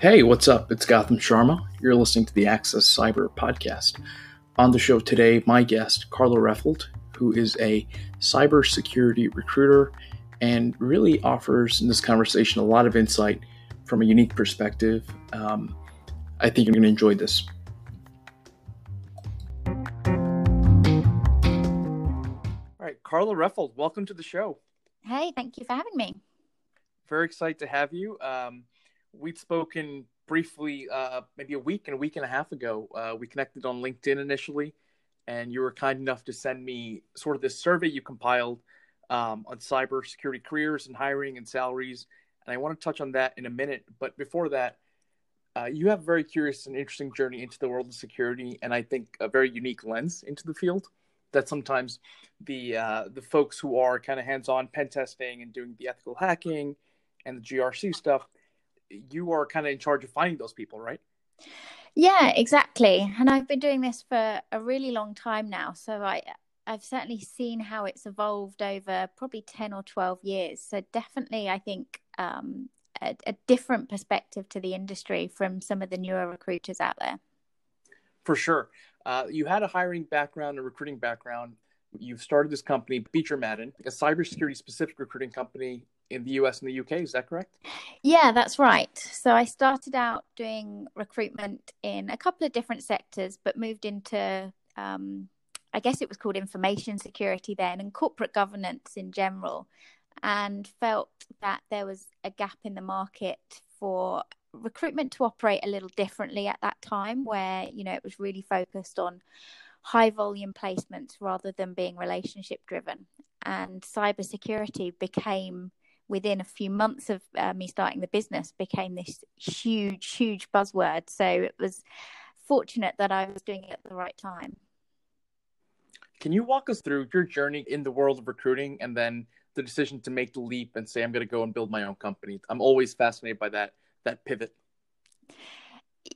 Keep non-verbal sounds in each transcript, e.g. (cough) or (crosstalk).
Hey, what's up? It's Gotham Sharma. You're listening to the Access Cyber podcast. On the show today, my guest, Karla Reffold, who is a cybersecurity recruiter and really offers in this conversation a lot of insight from a unique perspective. Um, I think you're going to enjoy this. All right, Karla Reffold, welcome to the show. Hey, thank you for having me. Very excited to have you. Um, we'd spoken briefly uh, maybe a week and a week and a half ago. Uh, we connected on LinkedIn initially, and you were kind enough to send me sort of this survey you compiled um, on cybersecurity careers and hiring and salaries. And I want to touch on that in a minute. But before that, uh, you have a very curious and interesting journey into the world of security, and I think a very unique lens into the field that sometimes the uh, the folks who are kind of hands-on pen testing and doing the ethical hacking and the GRC stuff you are kind of in charge of finding those people, right? Yeah, exactly. And I've been doing this for a really long time now, so I I've certainly seen how it's evolved over probably 10 or 12 years. So definitely I think um, a, a different perspective to the industry from some of the newer recruiters out there. For sure. Uh, you had a hiring background, a recruiting background. You've started this company, Beecher Madden, a cybersecurity specific recruiting company in the US and the UK. Is that correct? Yeah, that's right. So I started out doing recruitment in a couple of different sectors, but moved into, um, I guess it was called information security then, and corporate governance in general, and felt that there was a gap in the market for recruitment to operate a little differently at that time, where, you know, it was really focused on high volume placements rather than being relationship driven. And cybersecurity became within a few months of uh, me starting the business became this huge huge buzzword. So it was fortunate that i was doing it at the right time. Can you walk us through your journey in the world of recruiting and then the decision to make the leap and say i'm going to go and build my own company i'm always fascinated by that that pivot.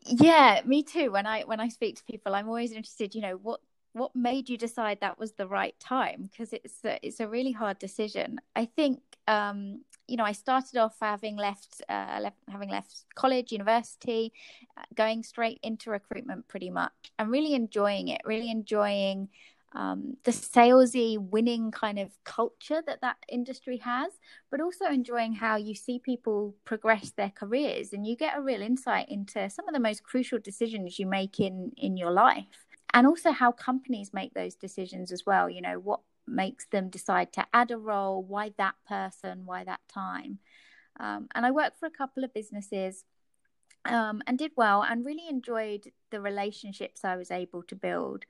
Yeah me too. When i when i speak to people i'm always interested you know what what made you decide that was the right time? Because it's a, it's a really hard decision. I think um, you know, I started off having left, uh, left, having left college, university, uh, going straight into recruitment pretty much, and really enjoying it. Really enjoying um, the salesy, winning kind of culture that that industry has, but also enjoying how you see people progress their careers, and you get a real insight into some of the most crucial decisions you make in in your life, and also how companies make those decisions as well. You know what makes them decide to add a role, why that person, why that time. Um, and I worked for a couple of businesses um, and did well and really enjoyed the relationships I was able to build.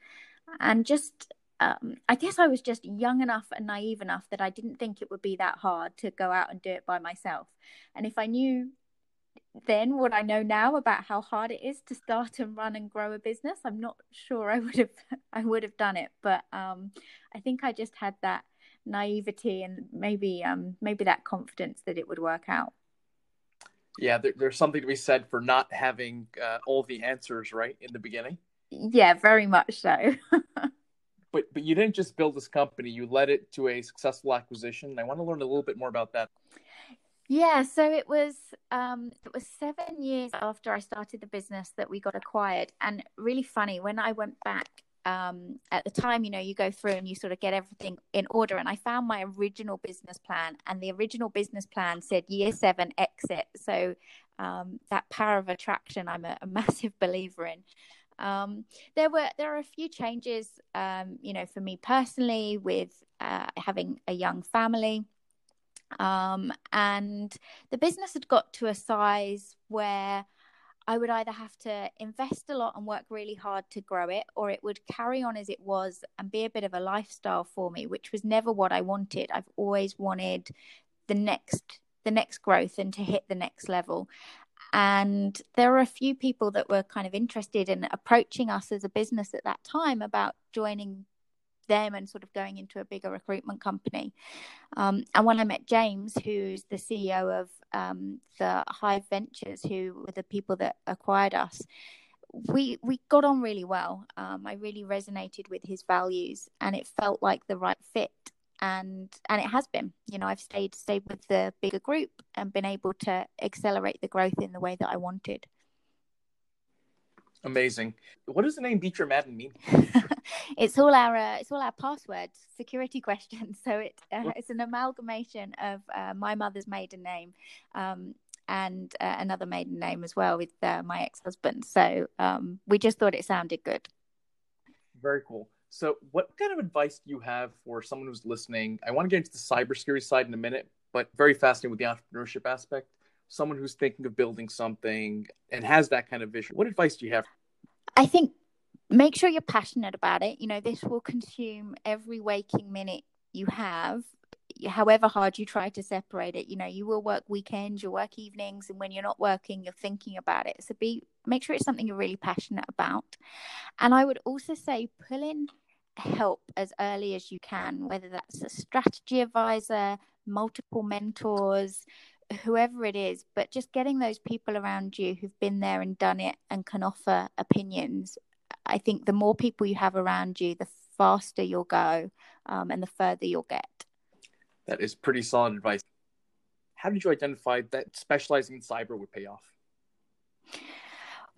And just, um, I guess I was just young enough and naive enough that I didn't think it would be that hard to go out and do it by myself. And if I knew then what I know now about how hard it is to start and run and grow a business, I'm not sure I would have (laughs) I would have done it. But um, I think I just had that naivety and maybe um, maybe that confidence that it would work out. Yeah, there, there's something to be said for not having uh, all the answers right in the beginning. Yeah, very much so. (laughs) but but you didn't just build this company; you led it to a successful acquisition. I want to learn a little bit more about that. Yeah, so it was um, it was seven years after I started the business that we got acquired, and really funny when I went back um, at the time, you know, you go through and you sort of get everything in order. And I found my original business plan, and the original business plan said year seven exit. So um, that power of attraction, I'm a, a (laughs) massive believer in. Um, there were there are a few changes, um, you know, for me personally with uh, having a young family. Um, and the business had got to a size where I would either have to invest a lot and work really hard to grow it, or it would carry on as it was and be a bit of a lifestyle for me, which was never what I wanted. I've always wanted the next the next growth and to hit the next level. And there were a few people that were kind of interested in approaching us as a business at that time about joining them and sort of going into a bigger recruitment company. Um, and when I met James, who's the CEO of um, the Hive Ventures, who were the people that acquired us, we we got on really well. Um, I really resonated with his values, and it felt like the right fit. and and it has been you know i've stayed stayed with the bigger group and been able to accelerate the growth in the way that i wanted amazing. What does the name beecher madden mean? (laughs) It's all our uh, it's all our passwords security (laughs) questions. So it uh, it's an amalgamation of uh, my mother's maiden name um, and uh, another maiden name as well with uh, my ex-husband. So um, we just thought it sounded good. Very cool. So, what kind of advice do you have for someone who's listening? I want to get into the cybersecurity side in a minute, but very fascinating with the entrepreneurship aspect. Someone who's thinking of building something and has that kind of vision. What advice do you have? I think make sure you're passionate about it. You know, this will consume every waking minute you have however hard you try to separate it you know you will work weekends you'll work evenings and when you're not working you're thinking about it so be make sure it's something you're really passionate about and i would also say pull in help as early as you can whether that's a strategy advisor multiple mentors whoever it is but just getting those people around you who've been there and done it and can offer opinions i think the more people you have around you the faster you'll go um, and the further you'll get that is pretty solid advice. How did you identify that specializing in cyber would pay off?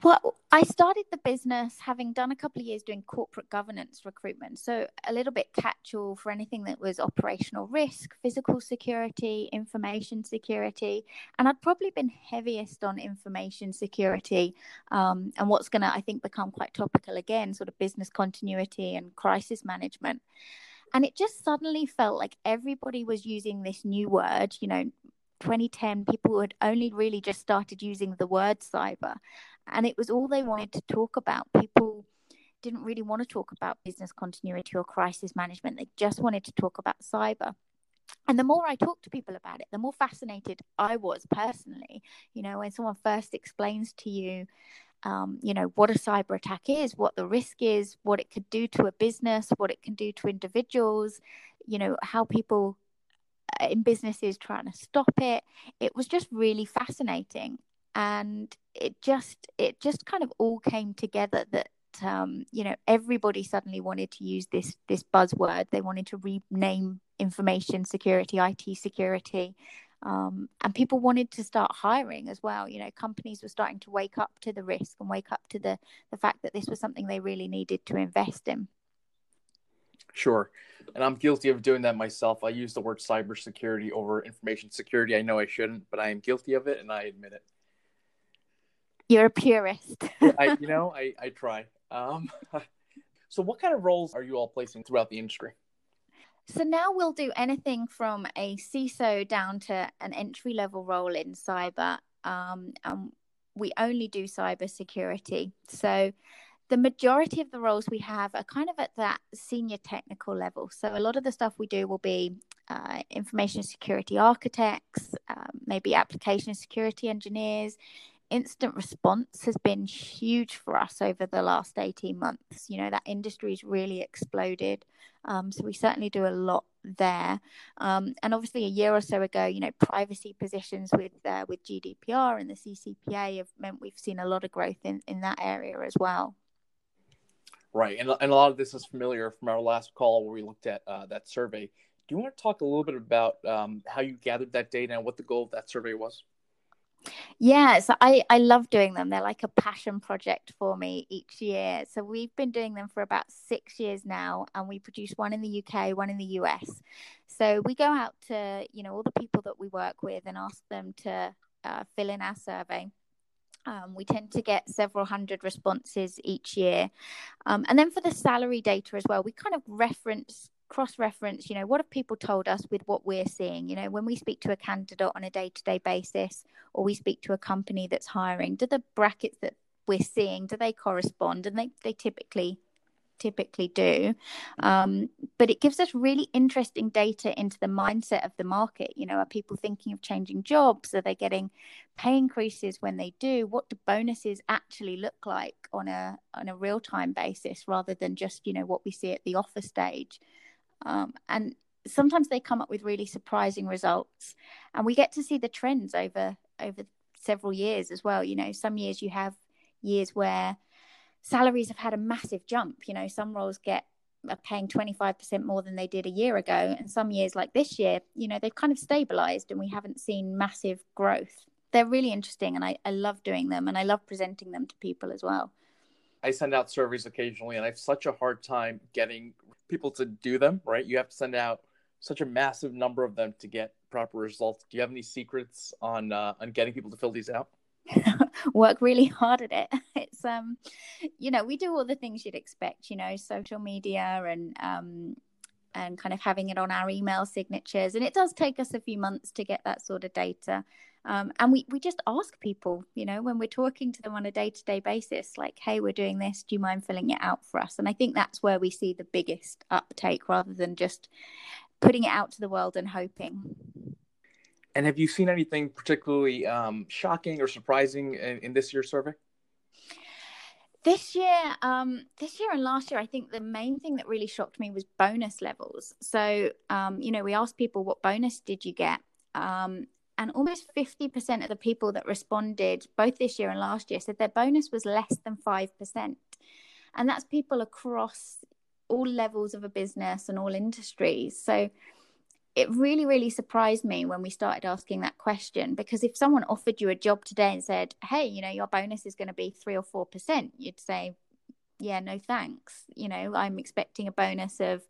Well, I started the business having done a couple of years doing corporate governance recruitment. So, a little bit catch all for anything that was operational risk, physical security, information security. And I'd probably been heaviest on information security um, and what's going to, I think, become quite topical again sort of business continuity and crisis management. And it just suddenly felt like everybody was using this new word, you know, 2010, people had only really just started using the word cyber. And it was all they wanted to talk about. People didn't really want to talk about business continuity or crisis management, they just wanted to talk about cyber. And the more I talked to people about it, the more fascinated I was personally. You know, when someone first explains to you um, you know what a cyber attack is what the risk is what it could do to a business what it can do to individuals you know how people uh, in businesses trying to stop it it was just really fascinating and it just it just kind of all came together that um, you know everybody suddenly wanted to use this this buzzword they wanted to rename information security it security um, and people wanted to start hiring as well. You know, companies were starting to wake up to the risk and wake up to the the fact that this was something they really needed to invest in. Sure, and I'm guilty of doing that myself. I use the word cybersecurity over information security. I know I shouldn't, but I am guilty of it, and I admit it. You're a purist. I, (laughs) you know, I I try. Um, (laughs) so, what kind of roles are you all placing throughout the industry? So now we'll do anything from a CISO down to an entry level role in cyber. Um, and we only do cyber security. So the majority of the roles we have are kind of at that senior technical level. So a lot of the stuff we do will be uh, information security architects, um, maybe application security engineers, incident response has been huge for us over the last 18 months. You know, that industry's really exploded. Um, so we certainly do a lot there. Um, and obviously, a year or so ago, you know, privacy positions with uh, with GDPR and the CCPA have meant we've seen a lot of growth in, in that area as well. Right. And, and a lot of this is familiar from our last call where we looked at uh, that survey. Do you want to talk a little bit about um, how you gathered that data and what the goal of that survey was? Yeah, so I, I love doing them. They're like a passion project for me each year. So we've been doing them for about six years now, and we produce one in the UK, one in the US. So we go out to, you know, all the people that we work with and ask them to uh, fill in our survey. Um, we tend to get several hundred responses each year. Um, and then for the salary data as well, we kind of reference cross reference you know what have people told us with what we're seeing? You know when we speak to a candidate on a day-to-day basis or we speak to a company that's hiring do the brackets that we're seeing do they correspond? And they, they typically typically do. Um, but it gives us really interesting data into the mindset of the market. You know are people thinking of changing jobs? Are they getting pay increases when they do? What do bonuses actually look like on a on a real time basis rather than just you know what we see at the offer stage um, and sometimes they come up with really surprising results and we get to see the trends over over several years as well you know some years you have years where salaries have had a massive jump you know some roles get are paying 25% more than they did a year ago. And some years, like this year, you know, they've kind of stabilized and we haven't seen massive growth. They're really interesting and I, I love doing them and I love presenting them to people as well. I send out surveys occasionally and I have such a hard time getting people to do them, right? You have to send out such a massive number of them to get proper results. Do you have any secrets on uh, on getting people to fill these out? (laughs) work really hard at it. (laughs) It's um, you know, we do all the things you'd expect. You know, social media and um, and kind of having it on our email signatures, and it does take us a few months to get that sort of data. Um, and we we just ask people, you know, when we're talking to them on a day to day basis, like, "Hey, we're doing this. Do you mind filling it out for us?" And I think that's where we see the biggest uptake, rather than just putting it out to the world and hoping. And have you seen anything particularly um, shocking or surprising in, in, this year's survey? This year, um, this year and last year, I think the main thing that really shocked me was bonus levels. So, um, you know, we asked people, "What bonus did you get?" Um, and almost fifty percent of the people that responded, both this year and last year, said their bonus was less than five percent, and that's people across all levels of a business and all industries. So it really, really surprised me when we started asking that question because if someone offered you a job today and said, hey, you know, your bonus is going to be three or 4%, you'd say, yeah, no thanks. You know, I'm expecting a bonus of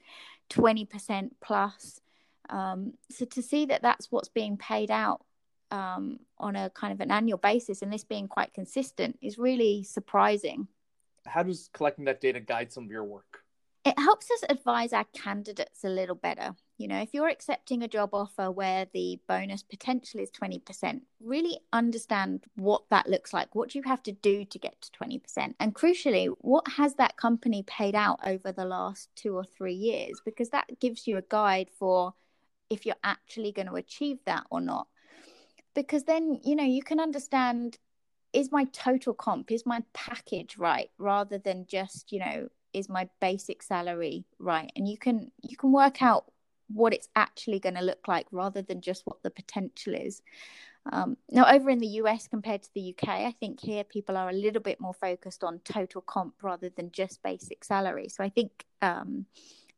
20% plus. Um, so to see that that's what's being paid out um, on a kind of an annual basis and this being quite consistent is really surprising. How does collecting that data guide some of your work? It helps us advise our candidates a little better you know, if you're accepting a job offer where the bonus potential is 20%, really understand what that looks like. What do you have to do to get to 20%? And crucially, what has that company paid out over the last two or three years? Because that gives you a guide for if you're actually going to achieve that or not. Because then, you know, you can understand is my total comp, is my package right, rather than just, you know, is my basic salary right and you can you can work out what it's actually going to look like rather than just what the potential is. Um, now, over in the US compared to the UK, I think here people are a little bit more focused on total comp rather than just basic salary. So I think um,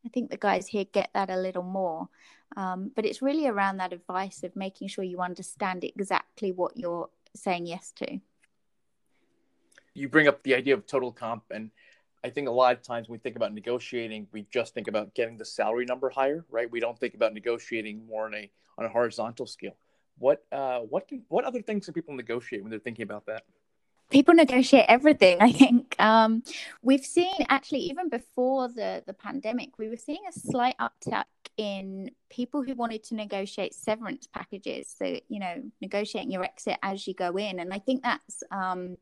I think the guys here get that a little more. Um, but it's really around that advice of making sure you understand exactly what you're saying yes to. You bring up the idea of total comp, and I think a lot of times when we think about negotiating, we just think about getting the salary number higher, right? We don't think about negotiating more on a on a horizontal scale. What uh, what can, what other things do people negotiate when they're thinking about that? People negotiate everything. (laughs) I think um, we've seen actually even before the the pandemic, we were seeing a slight uptick in people who wanted to negotiate severance packages. So you know, negotiating your exit as you go in, and I think that's. Um,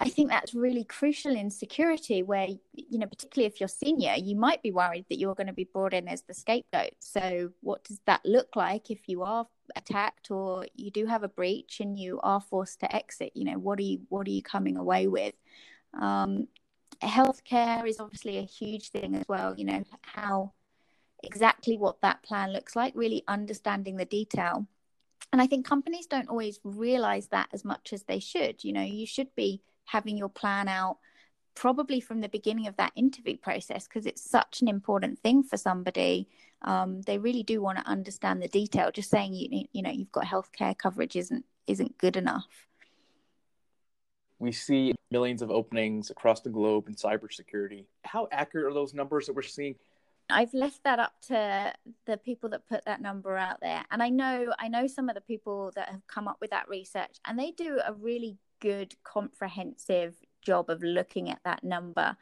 I think that's really crucial in security, where, you know, particularly if you're senior, you might be worried that you're going to be brought in as the scapegoat. So, what does that look like if you are attacked or you do have a breach and you are forced to exit? You know, what are you what are you coming away with? Um, healthcare is obviously a huge thing as well. You know, how exactly what that plan looks like, really understanding the detail. And I think companies don't always realize that as much as they should. You know, you should be having your plan out probably from the beginning of that interview process because it's such an important thing for somebody. Um, they really do want to understand the detail. Just saying you you know you've got healthcare coverage isn't isn't good enough. We see millions of openings across the globe in cybersecurity. How accurate are those numbers that we're seeing? I've left that up to the people that put that number out there. And I know I know some of the people that have come up with that research and they do a really good comprehensive job of looking at that number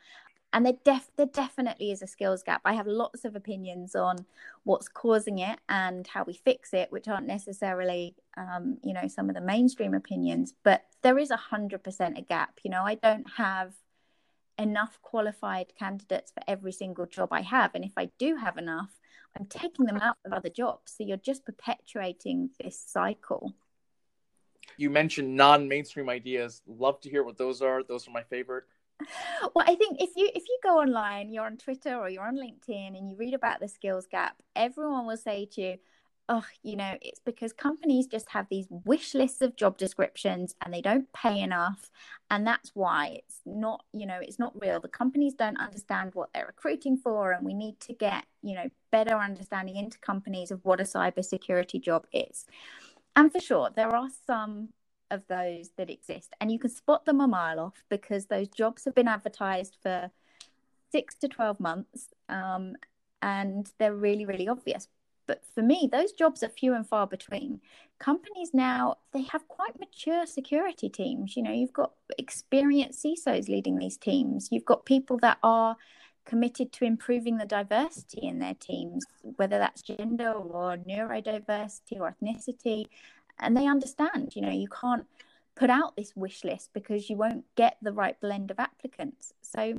and there, def- there definitely is a skills gap. I have lots of opinions on what's causing it and how we fix it, which aren't necessarily, um, you know, some of the mainstream opinions. But there is a hundred percent a gap. You know, I don't have enough qualified candidates for every single job I have, and if I do have enough, I'm taking them out of other jobs. So you're just perpetuating this cycle you mentioned non-mainstream ideas. Love to hear what those are. Those are my favorite. Well, I think if you if you go online, you're on Twitter or you're on LinkedIn, and you read about the skills gap, everyone will say to you, oh, you know, it's because companies just have these wish lists of job descriptions and they don't pay enough. And that's why it's not, you know, it's not real. The companies don't understand what they're recruiting for. And we need to get, you know, better understanding into companies of what a cybersecurity job is. And for sure, there are some of those that exist. And you can spot them a mile off because those jobs have been advertised for six to 12 months. Um, and they're really, really obvious. But for me, those jobs are few and far between. Companies now, they have quite mature security teams. You know, you've got experienced CISOs leading these teams, you've got people that are committed to improving the diversity in their teams, whether that's gender or neurodiversity or ethnicity. And they understand, you know, you can't put out this wish list because you won't get the right blend of applicants. So,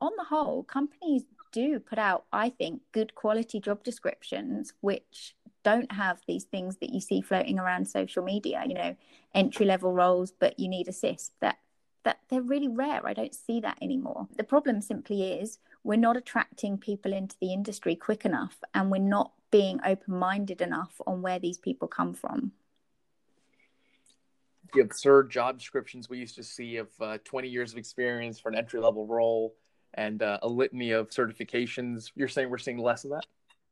on the whole, companies do put out, I think, good quality job descriptions, which don't have these things that you see floating around social media, you know, entry level roles, but you need assist. That that they're really rare. I don't see that anymore. The problem simply is we're not attracting people into the industry quick enough and we're not being open minded enough on where these people come from. The absurd job descriptions we used to see of uh, 20 years of experience for an entry level role and uh, a litany of certifications. You're saying we're seeing less of that?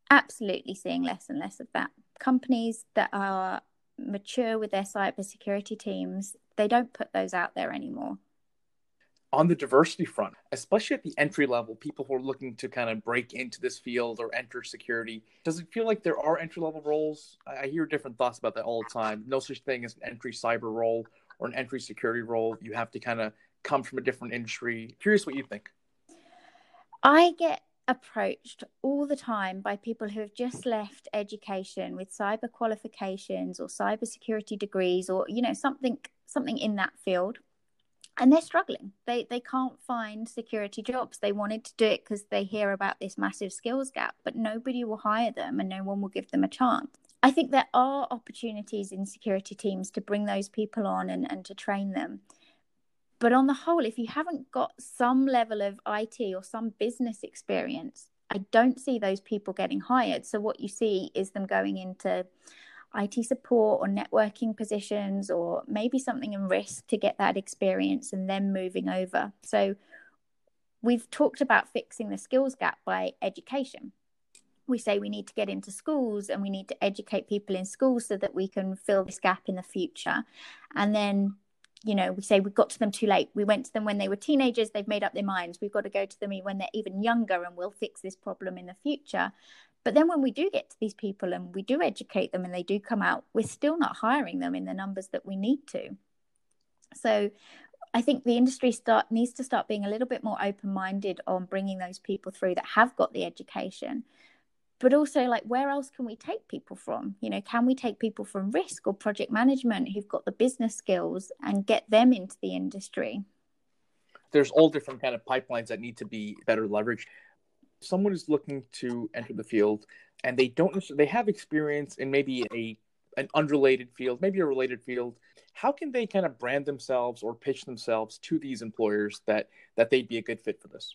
Absolutely seeing less and less of that. Companies that are mature with their cybersecurity teams, they don't put those out there anymore. On the diversity front, especially at the entry level, people who are looking to kind of break into this field or enter security, does it feel like there are entry level roles? I hear different thoughts about that all the time. No such thing as an entry cyber role or an entry security role. You have to kind of come from a different industry. Curious what you think. I get approached all the time by people who have just left education with cyber qualifications or cyber security degrees or you know something something in that field and they're struggling. They they can't find security jobs. They wanted to do it because they hear about this massive skills gap but nobody will hire them and no one will give them a chance. I think there are opportunities in security teams to bring those people on and, and to train them. But on the whole, if you haven't got some level of IT or some business experience, I don't see those people getting hired. So what you see is them going into IT support or networking positions or maybe something in risk to get that experience and then moving over. So we've talked about fixing the skills gap by education. We say we need to get into schools and we need to educate people in schools so that we can fill this gap in the future. And then you know, we say we got to them too late. We went to them when they were teenagers, they've made up their minds. We've got to go to them when they're even younger and we'll fix this problem in the future. But then when we do get to these people and we do educate them and they do come out, we're still not hiring them in the numbers that we need to. So I think the industry start needs to start being a little bit more open minded on bringing those people through that have got the education. But also like where else can we take people from? You know can we take people from risk or project management who've got the business skills and get them into the industry? There's all different kind of pipelines that need to be better leveraged someone is looking to enter the field and they don't they have experience in maybe a an unrelated field maybe a related field how can they kind of brand themselves or pitch themselves to these employers that that they'd be a good fit for this?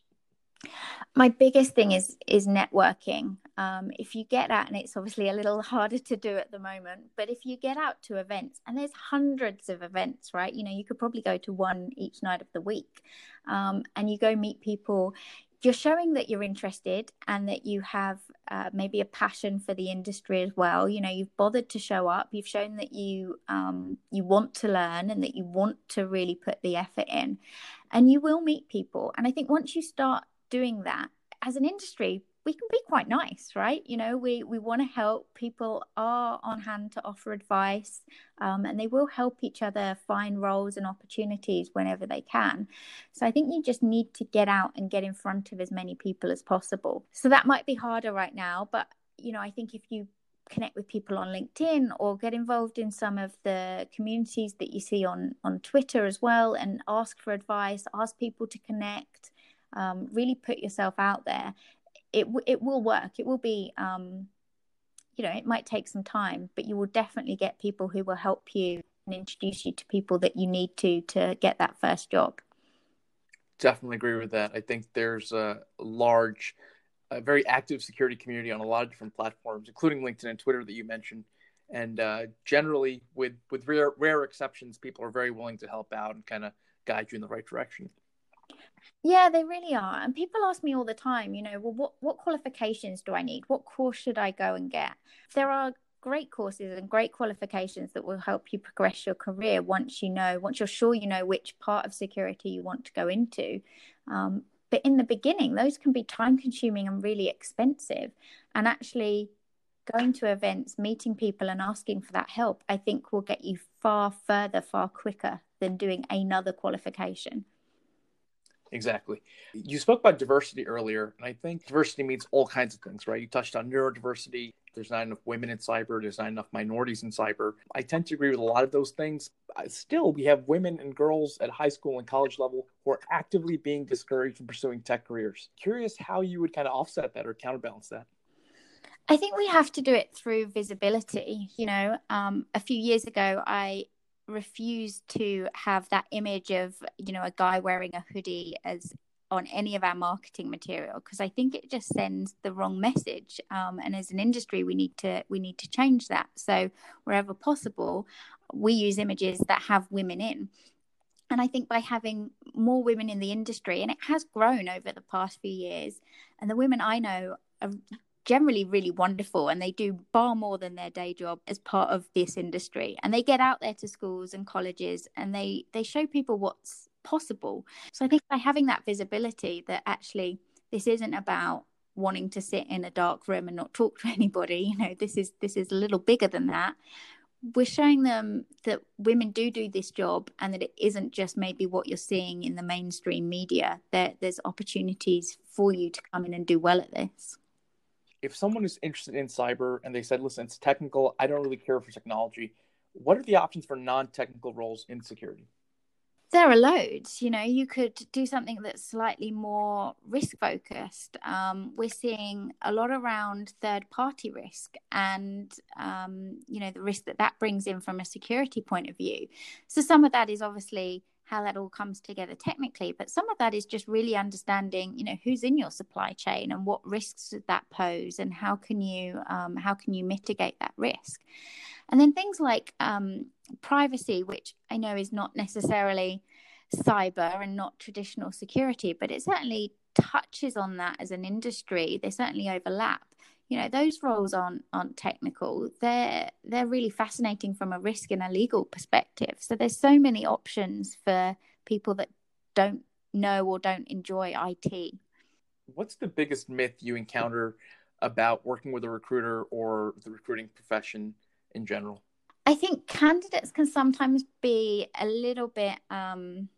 My biggest thing is is networking. Um, if you get out and it's obviously a little (laughs) harder to do at the moment but if you get out to events and there's hundreds of events right? You know you could probably go to one each night of the week. Um, and you go meet people you're showing that you're interested and that you have uh, maybe a passion for the industry as well. You know you've bothered to show up. You've shown that you um, you want to learn and that you want to really put the effort in. And you will meet people. And i think once you start doing that as an industry we can be quite nice right? You know we we want to help. People are on hand to offer advice um, and they will help each other find roles and opportunities whenever they can. So i think you just need to get out and get in front of as many people as possible. So that might be harder right now but you know i think if you connect with people on linkedin or get involved in some of the communities that you see on on twitter as well and ask for advice ask people to connect um, really put yourself out there it it will work it will be um, you know it might take some time but you will definitely get people who will help you and introduce you to people that you need to to get that first job definitely agree with that i think there's a large a very active security community on a lot of different platforms, including LinkedIn and Twitter that you mentioned. And uh, generally, with with rare rare exceptions, people are very willing to help out and kind of guide you in the right direction. Yeah, they really are. And people ask me all the time, you know, well, what what qualifications do I need? What course should I go and get? There are great courses and great qualifications that will help you progress your career once you know, once you're sure you know which part of security you want to go into. Um, but in the beginning, those can be time consuming and really expensive. And actually, going to events, meeting people, and asking for that help, I think will get you far further, far quicker than doing another qualification. Exactly. You spoke about diversity earlier, and I think diversity means all kinds of things, right? You touched on neurodiversity. There's not enough women in cyber. There's not enough minorities in cyber. I tend to agree with a lot of those things. Still, we have women and girls at high school and college level who are actively being discouraged from pursuing tech careers. Curious how you would kind of offset that or counterbalance that. I think we have to do it through visibility. You know, um, a few years ago, I refused to have that image of you know a guy wearing a hoodie as on any of our marketing material because I think it just sends the wrong message. Um, and as an industry, we need to we need to change that. So wherever possible, we use images that have women in. And I think by having more women in the industry, and it has grown over the past few years, and the women I know are generally really wonderful and they do far more than their day job as part of this industry. And they get out there to schools and colleges and they they show people what's possible. So i think by having that visibility that actually this isn't about wanting to sit in a dark room and not talk (laughs) to anybody you know this is this is a little bigger than that we're showing them that women do do this job and that it isn't just maybe what you're seeing in the mainstream media that there's opportunities for you to come in and do well at this if someone is interested in cyber and they said, listen, it's technical, I don't really care for technology, what are the options for non technical roles in security? There are loads. You know, you could do something that's slightly more risk focused. Um, we're seeing a lot around third party risk and, um, you know, the risk that that brings in from a security point of view. So, some of that is obviously how that all comes together technically but some of that is just really understanding you know who's in your supply chain and what risks that pose and how can you um, how can you mitigate that risk. And then things like um, privacy which i know is not necessarily cyber and not traditional security but it certainly touches on that as an industry. They certainly overlap you know those roles aren't aren't technical. They're they're really fascinating from a risk and a legal perspective. So there's so many options for people that don't know or don't enjoy IT what's the biggest myth you encounter about working with a recruiter or the recruiting profession in general? I think candidates can sometimes be a little bit um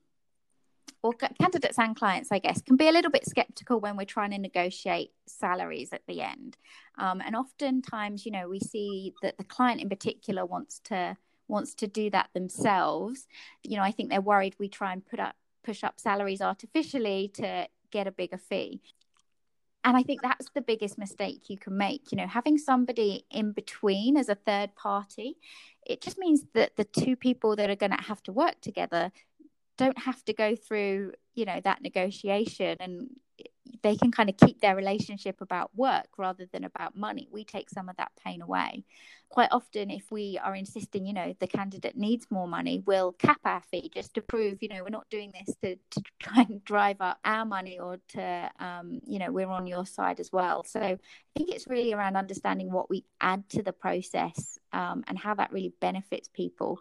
or candidates and clients, I guess, can be a little bit skeptical when we're trying to negotiate salaries at the end. Um, and oftentimes, you know, we see that the client in particular wants to wants to do that themselves. You know, I think they're worried we try and put up push up salaries artificially to get a bigger fee. And I think that's the biggest mistake you can make. You know, having somebody in between as a third party, it just means that the two people that are going to have to work together don't have to go through you know that negotiation and they can kind of keep their relationship about work rather than about money. We take some of that pain away. Quite often if we are insisting you know the candidate needs more money we'll cap our fee just to prove you know we're not doing this to, to try and drive up our money or to um, you know we're on your side as well. So i think it's really around understanding what we add to the process um, and how that really benefits people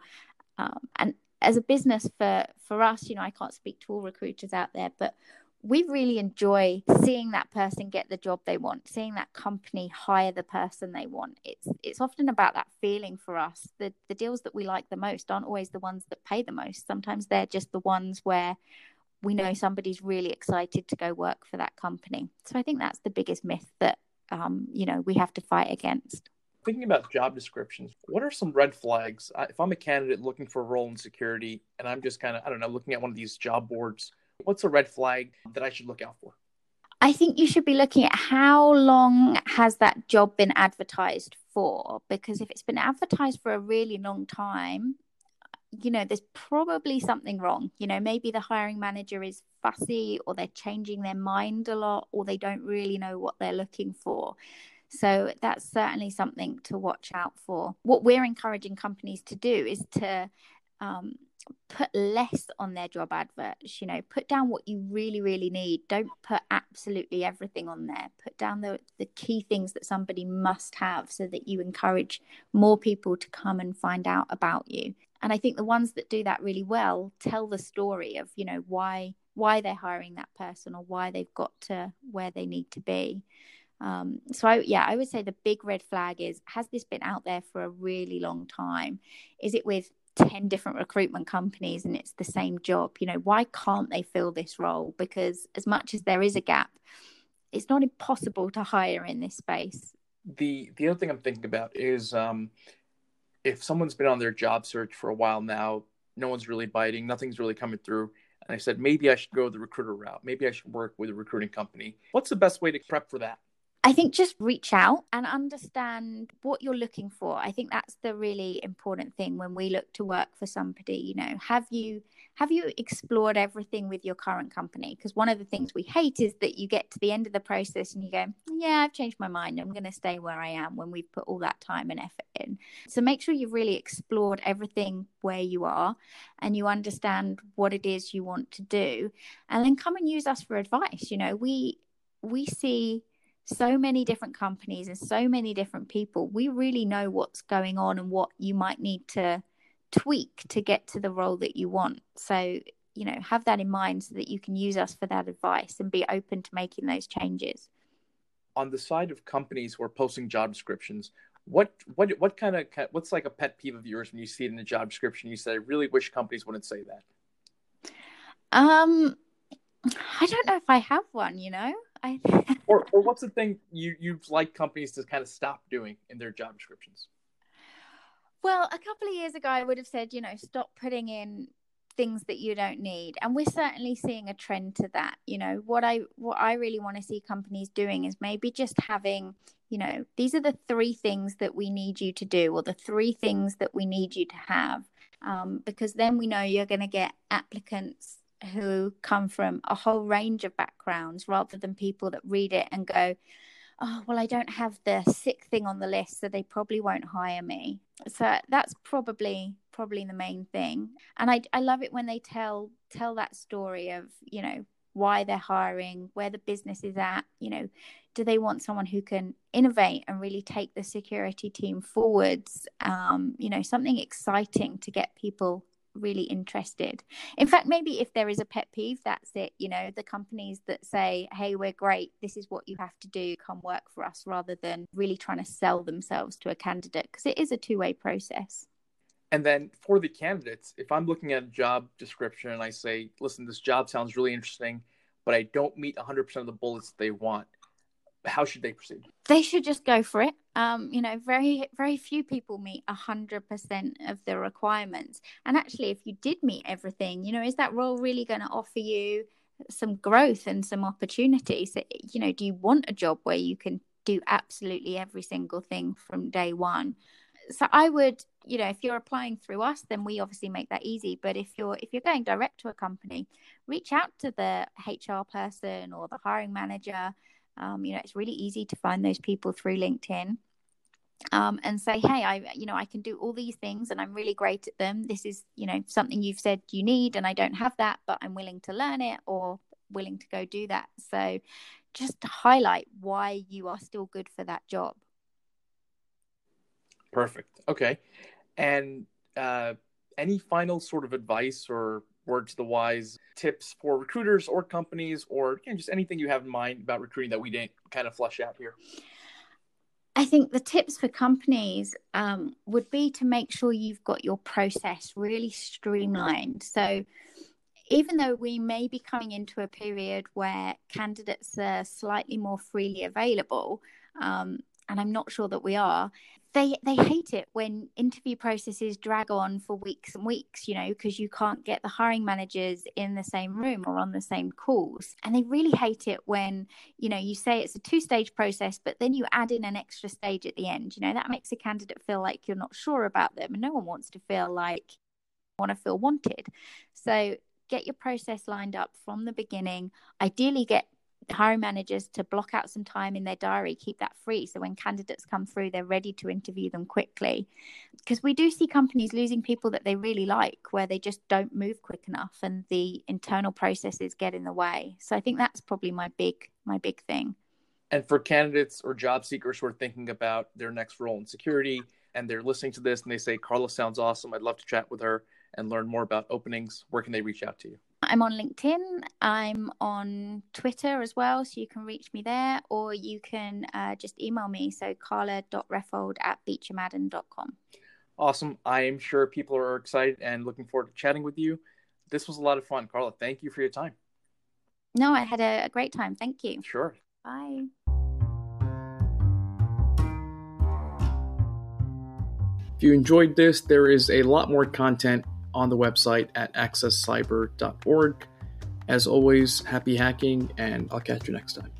um, and as a business for for us you know i can't speak to all recruiters out there but we really enjoy seeing that person get the job they want seeing that company hire the person they want. It's it's often about that feeling for us. The the deals that we like the most aren't always the ones that pay the most. Sometimes they're just the ones where we know somebody's really excited to go work for that company. So i think that's the biggest myth that um, you know we have to fight against thinking about job descriptions, what are some red flags? If I'm a candidate looking for a role in security and I'm just kind of, I don't know, looking at one of these job boards, what's a red flag that I should look out for? I think you should be looking at how long has that job been advertised for? Because if it's been advertised for a really long time, you know, there's probably something wrong. You know, maybe the hiring manager is fussy or they're changing their mind a lot or they don't really know what they're looking for. So that's certainly something to watch out for. What we're encouraging companies to do is to um, put less on their job adverts you know put down what you really really need. Don't put absolutely everything on there. Put down the the key things that somebody must have so that you encourage more people to come and find out about you. And i think the ones that do that really well tell the story of you know why why they're hiring that person or why they've got to where they need to be um, so I, yeah, I would say the big red flag is: has this been out there for a really long time? Is it with 10 different recruitment companies and it's the same job? You know why can't they fill this role? Because as much as there is a gap it's not impossible to hire in this space. The the other thing i'm thinking about is um if someone's been on their job search for a while now no one's really biting nothing's really coming through and i said maybe i should go the recruiter route. Maybe i should work with a recruiting company. What's the best way to prep for that I think just reach out and understand what you're looking for. I think that's the really important thing when we look to work for somebody, you know, have you have you explored everything with your current company? Because one of the things we hate is that you get to the end of the process and you go, yeah, I've changed my mind. I'm going to stay where I am when we've put all that time and effort in. So make sure you've really explored everything where you are and you understand what it is you want to do and then come and use us for advice. You know, we we see so many different companies and so many different people, we really know what's going on and what you might need to tweak to get to the role that you want. So, you know, have that in mind so that you can use us for that advice and be open to making those changes. On the side of companies who are posting job descriptions, what what what kind of what's like a pet peeve of yours when you see it in a job description? You say, "I really wish companies wouldn't say that." Um, I don't know if I have one. You know, I or (laughs) or what's the thing you you'd like companies to kind of stop doing in their job descriptions? Well, a couple of years ago, I would have said, you know, stop putting in things that you don't need, and we're certainly seeing a trend to that. You know, what I what I really want to see companies doing is maybe just having, you know, these are the three things that we need you to do, or the three things that we need you to have, um, because then we know you're going to get applicants who come from a whole range of backgrounds rather than people that read it and go, oh, well, I don't have the sick thing on the list, so they probably won't hire me. So that's probably probably the main thing. And I, I love it when they tell tell that story of, you know, why they're hiring, where the business is at, you know, do they want someone who can innovate and really take the security team forwards? Um, you know, something exciting to get people really interested. In fact, maybe if there is a pet peeve, that's it. You know, the companies that say, hey, we're great, this is what you have to do, come work for us, rather than really trying to sell themselves to a candidate, because it is a two way process. And then for the candidates, if I'm looking at a job description and I say, listen, this job sounds really interesting, but I don't meet 100% of the bullets they want, how should they proceed? They should just go for it. Um, you know, very very few people meet hundred percent of the requirements. And actually, if you did meet everything, you know, is that role really going to offer you some growth and some opportunities? You know, do you want a job where you can do absolutely every single thing from day one? So I would, you know, if you're applying through us, then we obviously make that easy. But if you're if you're going direct to a company, reach out to the HR person or the hiring manager um, you know, it's really easy to find those people through LinkedIn. Um, and say, hey, I, you know, I can do all these things and I'm really great at them. This is, you know, something you've said you need and I don't have that, but I'm willing to learn it or willing to go do that. So just to highlight why you are still good for that job. Perfect. Okay. And uh, any final sort of advice or words to the wise tips for recruiters or companies or you know, just anything you have in mind about recruiting that we didn't kind of flush out here? I think the tips for companies um, would be to make sure you've got your process really streamlined. So, even though we may be coming into a period where candidates are slightly more freely available, um, and I'm not sure that we are, they they hate it when interview processes drag on for weeks and weeks you know because you can't get the hiring managers in the same room or on the same calls and they really hate it when you know you say it's a two stage process but then you add in an extra stage at the end you know that makes a candidate feel like you're not sure about them and no one wants to feel like want to feel wanted. So get your process lined up from the beginning. Ideally, get hiring managers to block out some time in their diary, keep that free. So when candidates come through, they're ready to interview them quickly. Because we do see companies losing people that they really like where they just don't move quick enough and the internal processes get in the way. So I think that's probably my big my big thing. And for candidates or job seekers who are thinking about their next role in security and they're listening to this and they say, Karla sounds awesome. I'd love to chat with her and learn more about openings. Where can they reach out to you? I'm on LinkedIn. I'm on Twitter as well, so you can reach me there, or you can uh, just email me. So karla.reffold at beechermadden.com. Awesome. I am sure people are excited and looking forward to chatting with you. This was a lot of fun. Karla, thank you for your time. No, I had a, a great time. Thank you. Sure. Bye. If you enjoyed this, there is a lot more content on the website at accesscyber.org. As always, happy hacking, and I'll catch you next time.